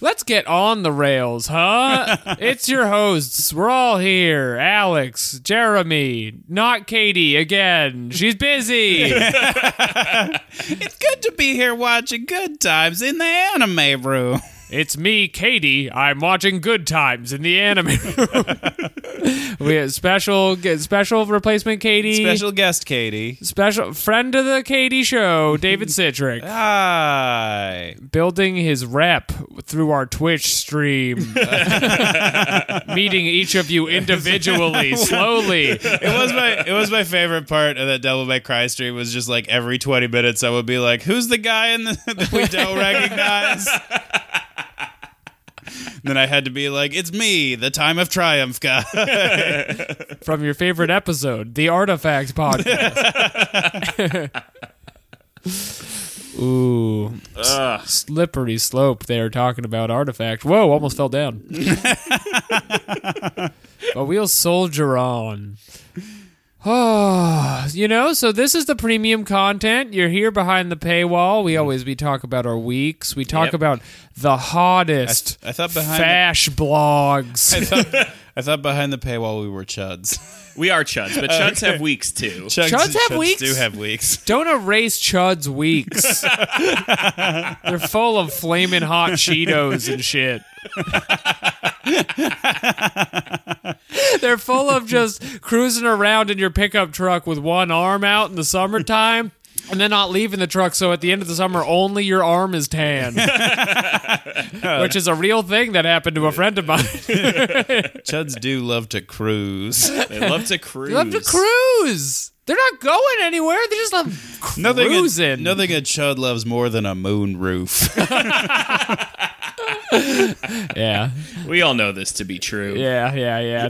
Let's get on the rails, huh? it's your hosts. We're all here. Alex, Jeremy, not Katie again. She's busy. It's good to be here watching Good Times in the anime room. It's me, Katie. I'm watching Good Times in the anime we have special special replacement Katie. Special guest Katie. special friend of the Katie show, David Citrick. Hi. building his rep through our Twitch stream, meeting each of you individually, slowly. It was my it was my favorite part of that Devil May Cry stream was just like every 20 minutes I would be like, who's the guy in the that we don't recognize? Then I had to be like, it's me, the Time of Triumph guy. From your favorite episode, the Artifact podcast. Ooh, slippery slope. There, talking about Artifact. Whoa, almost fell down. but we'll soldier on. Oh, you know, so this is the premium content. You're here behind the paywall. We mm-hmm. always we talk about our weeks. We talk Yep. about the hottest I thought behind the- fash blogs. I thought, I thought behind the paywall we were chuds. We are chuds, but uh, chuds have weeks too. Chuds, Chuds have weeks? do have weeks. Don't erase Chud's weeks. They're full of flaming hot Cheetos and shit. They're full of just cruising around in your pickup truck with one arm out in the summertime. And then not leaving the truck, so at the end of the summer, only your arm is tan, which is a real thing that happened to a friend of mine. Chuds do love to cruise. They love to cruise. They love to cruise. They're not going anywhere. They just love Nothing a, cruising. nothing a chud loves more than a moon roof. Yeah, We all know this to be true. yeah, yeah, yeah.